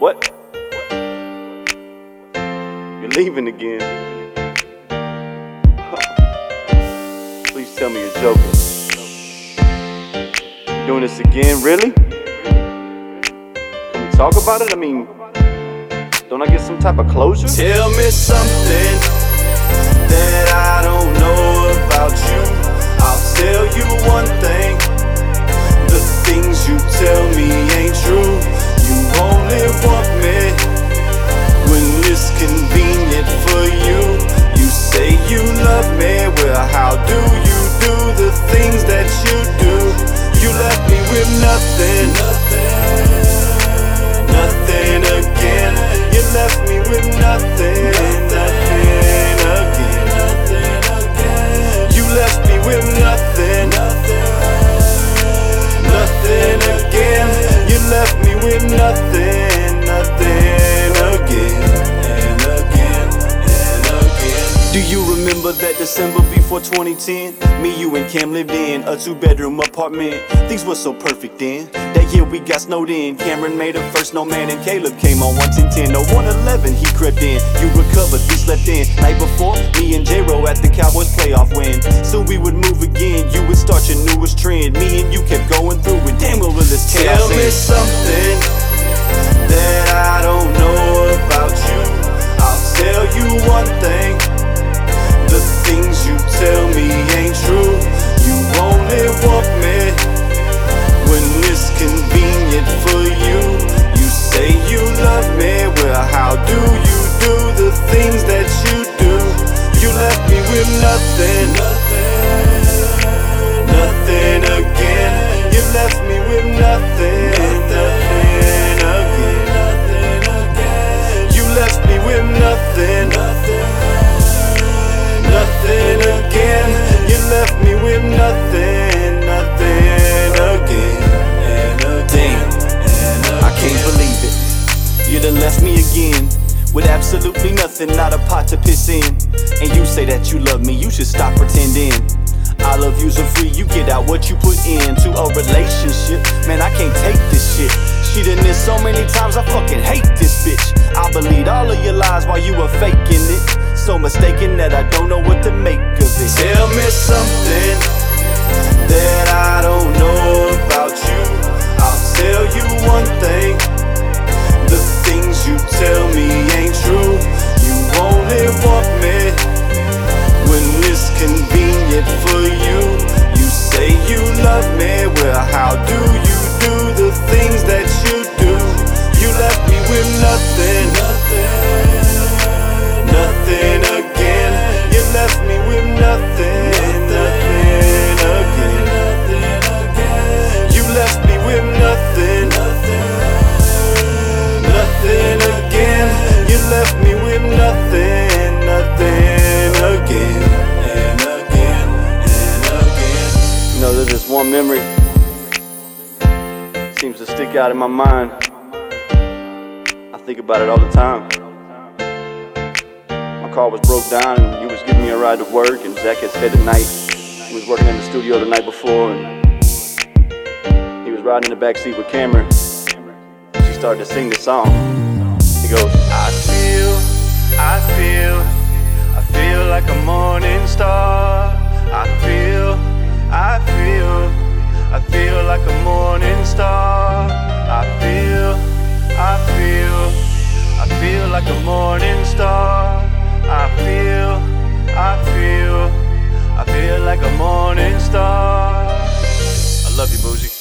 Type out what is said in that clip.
What? You're leaving again. Please tell me you're joking. Doing this again? Really? Can we talk about it? I mean, don't I get some type of closure? Tell me something me, well, how do you do the things that you do? You left me with nothing, nothing December before 2010? Me, you, and Cam lived in a two bedroom apartment. Things were so perfect then. That year we got snowed in. Cameron made a first no man, and Caleb came on 110. No 111, he crept in. You recovered, we slept in. Night before, me and J Ro at the Cowboys playoff win. Soon we would move again. You would start your newest trend. Me and you kept going through it. Damn, well, this chaos Tell me something with nothing, nothing again. You left me with nothing, nothing again. You left me with nothing, nothing again. You left me with nothing, nothing again. Again, I can't believe it. You done left me again. With absolutely nothing, not a pot to piss in. And you say that you love me, you should stop pretending. I love you's a free, you get out what you put into a relationship. Man, I can't take this shit. She done this so many times, I fucking hate this bitch. I believed all of your lies while you were faking it. So mistaken that I don't know what to make of it. Tell me something that I one memory seems to stick out in my mind. I think about it all the time. My car was broke down, and you was giving me a ride to work, and Zach had stayed the night. He was working in the studio the night before, and he was riding in the back seat with Cameron. She started to sing this song. He goes, I feel, I feel, I feel like a morning star. I feel, I feel, star. I feel, I feel, I feel like a morning star. I feel, I feel, I feel like a morning star. I love you, Bougie.